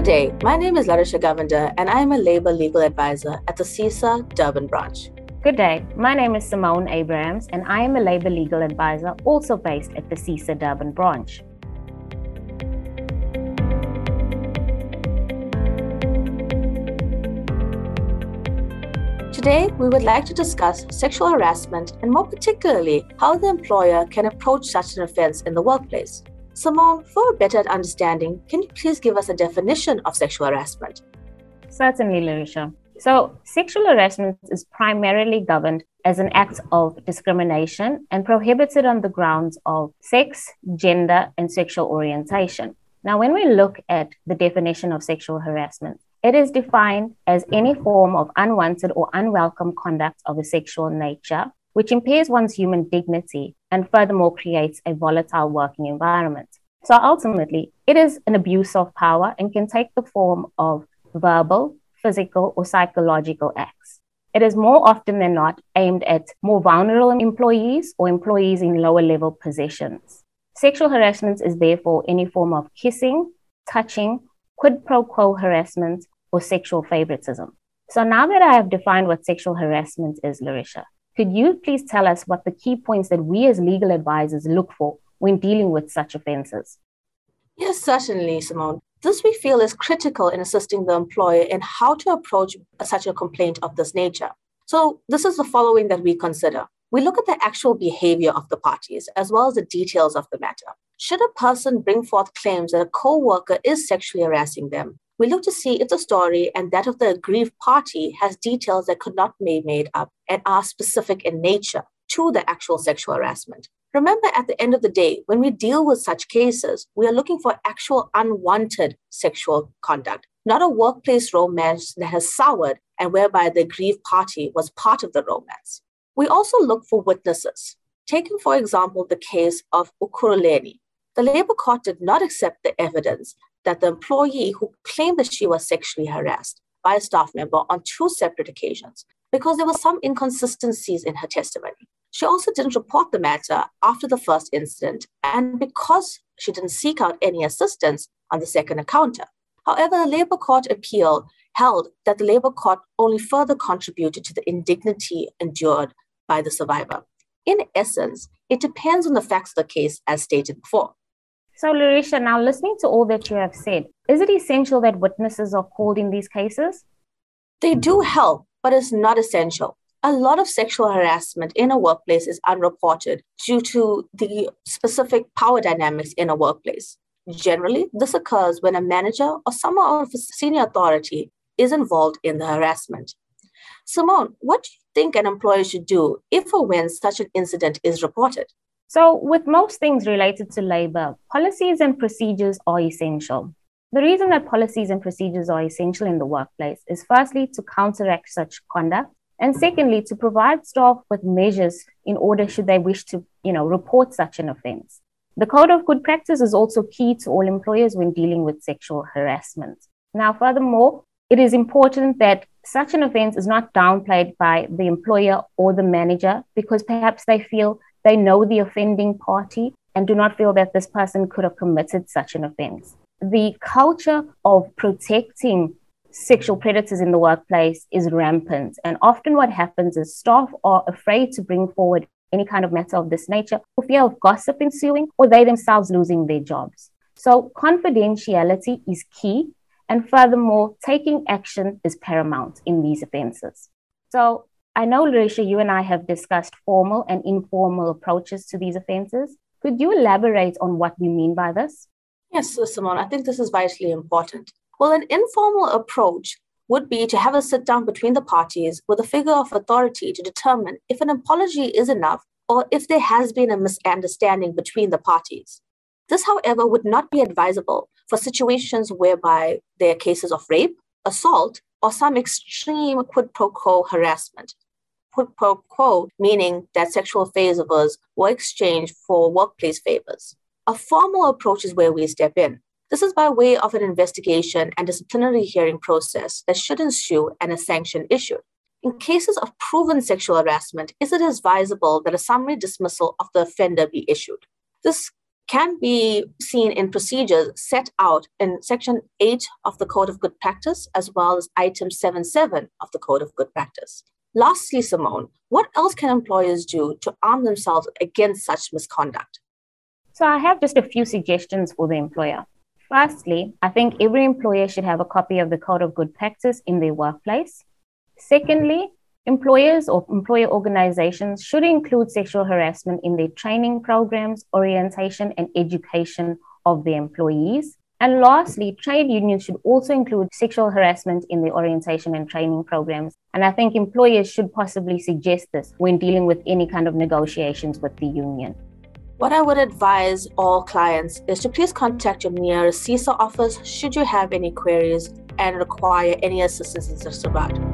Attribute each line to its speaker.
Speaker 1: Good day. My name is Larisha Govender, and I am a labor legal advisor at the SEESA Durban branch.
Speaker 2: Good day. My name is Simone Abrams and I am a labor legal advisor also based at the SEESA Durban branch.
Speaker 1: Today, we would like to discuss sexual harassment and, more particularly, how the employer can approach such an offense in the workplace. Simone, for a better understanding, can you please give us a definition of sexual harassment?
Speaker 2: Certainly, Larisha. So, sexual harassment is primarily governed as an act of discrimination and prohibited on the grounds of sex, gender, and sexual orientation. Now, when we look at the definition of sexual harassment, it is defined as any form of unwanted or unwelcome conduct of a sexual nature, which impairs one's human dignity and furthermore creates a volatile working environment. So ultimately, it is an abuse of power and can take the form of verbal, physical, or psychological acts. It is more often than not aimed at more vulnerable employees or employees in lower level positions. Sexual harassment is therefore any form of kissing, touching, quid pro quo harassment, or sexual favoritism. So now that I have defined what sexual harassment is, Larisha, could you please tell us what the key points that we as legal advisors look for when dealing with such offenses?
Speaker 1: Yes, certainly, Simone. This we feel is critical in assisting the employer in how to approach such a complaint of this nature. So, this is the following that we consider. We look at the actual behavior of the parties as well as the details of the matter. Should a person bring forth claims that a co worker is sexually harassing them, we look to see if the story and that of the aggrieved party has details that could not be made up and are specific in nature to the actual sexual harassment. Remember, at the end of the day, when we deal with such cases, we are looking for actual unwanted sexual conduct, not a workplace romance that has soured and whereby the aggrieved party was part of the romance. We also look for witnesses. Taking, for example, the case of Ekurhuleni, the Labour Court did not accept the evidence that the employee who claimed that she was sexually harassed by a staff member on two separate occasions because there were some inconsistencies in her testimony. She also didn't report the matter after the first incident and because she didn't seek out any assistance on the second encounter. However, the Labour Court appeal held that the Labour Court only further contributed to the indignity endured by the survivor. In essence, it depends on the facts of the case as stated before.
Speaker 2: So, Larisha, now listening to all that you have said, is it essential that witnesses are called in these cases?
Speaker 1: They do help, but it's not essential. A lot of sexual harassment in a workplace is unreported due to the specific power dynamics in a workplace. Generally, this occurs when a manager or someone of a senior authority is involved in the harassment. Simone, what do you think an employer should do if or when such an incident is reported?
Speaker 2: So, with most things related to labor, policies and procedures are essential. The reason that policies and procedures are essential in the workplace is firstly to counteract such conduct, and secondly to provide staff with measures in order should they wish to, you know, report such an offense. The code of good practice is also key to all employers when dealing with sexual harassment. Now, furthermore, it is important that such an offense is not downplayed by the employer or the manager because perhaps they feel they know the offending party and do not feel that this person could have committed such an offense. The culture of protecting sexual predators in the workplace is rampant. And often what happens is staff are afraid to bring forward any kind of matter of this nature for fear of gossip ensuing or they themselves losing their jobs. So confidentiality is key. And furthermore, taking action is paramount in these offenses. So I know, Larisha, you and I have discussed formal and informal approaches to these offenses. Could you elaborate on what we mean by this?
Speaker 1: Yes, Simone, I think this is vitally important. Well, an informal approach would be to have a sit down between the parties with a figure of authority to determine if an apology is enough or if there has been a misunderstanding between the parties. This, however, would not be advisable for situations whereby there are cases of rape, assault, or some extreme quid pro quo harassment. Quid pro quo meaning that sexual favors were exchanged for workplace favors. A formal approach is where we step in. This is by way of an investigation and disciplinary hearing process that should ensue and a sanction issued. In cases of proven sexual harassment, is it advisable that a summary dismissal of the offender be issued? This can be seen in procedures set out in Section 8 of the Code of Good Practice, as well as Item 7.7 of the Code of Good Practice. Lastly, Simone, what else can employers do to arm themselves against such misconduct?
Speaker 2: So, I have just a few suggestions for the employer. Firstly, I think every employer should have a copy of the Code of Good Practice in their workplace. Secondly, Employers or employer organizations should include sexual harassment in their training programs, orientation, and education of their employees. And lastly, trade unions should also include sexual harassment in their orientation and training programs. And I think employers should possibly suggest this when dealing with any kind of negotiations with the union.
Speaker 1: What I would advise all clients is to please contact your nearest SEESA office should you have any queries and require any assistance in this regard.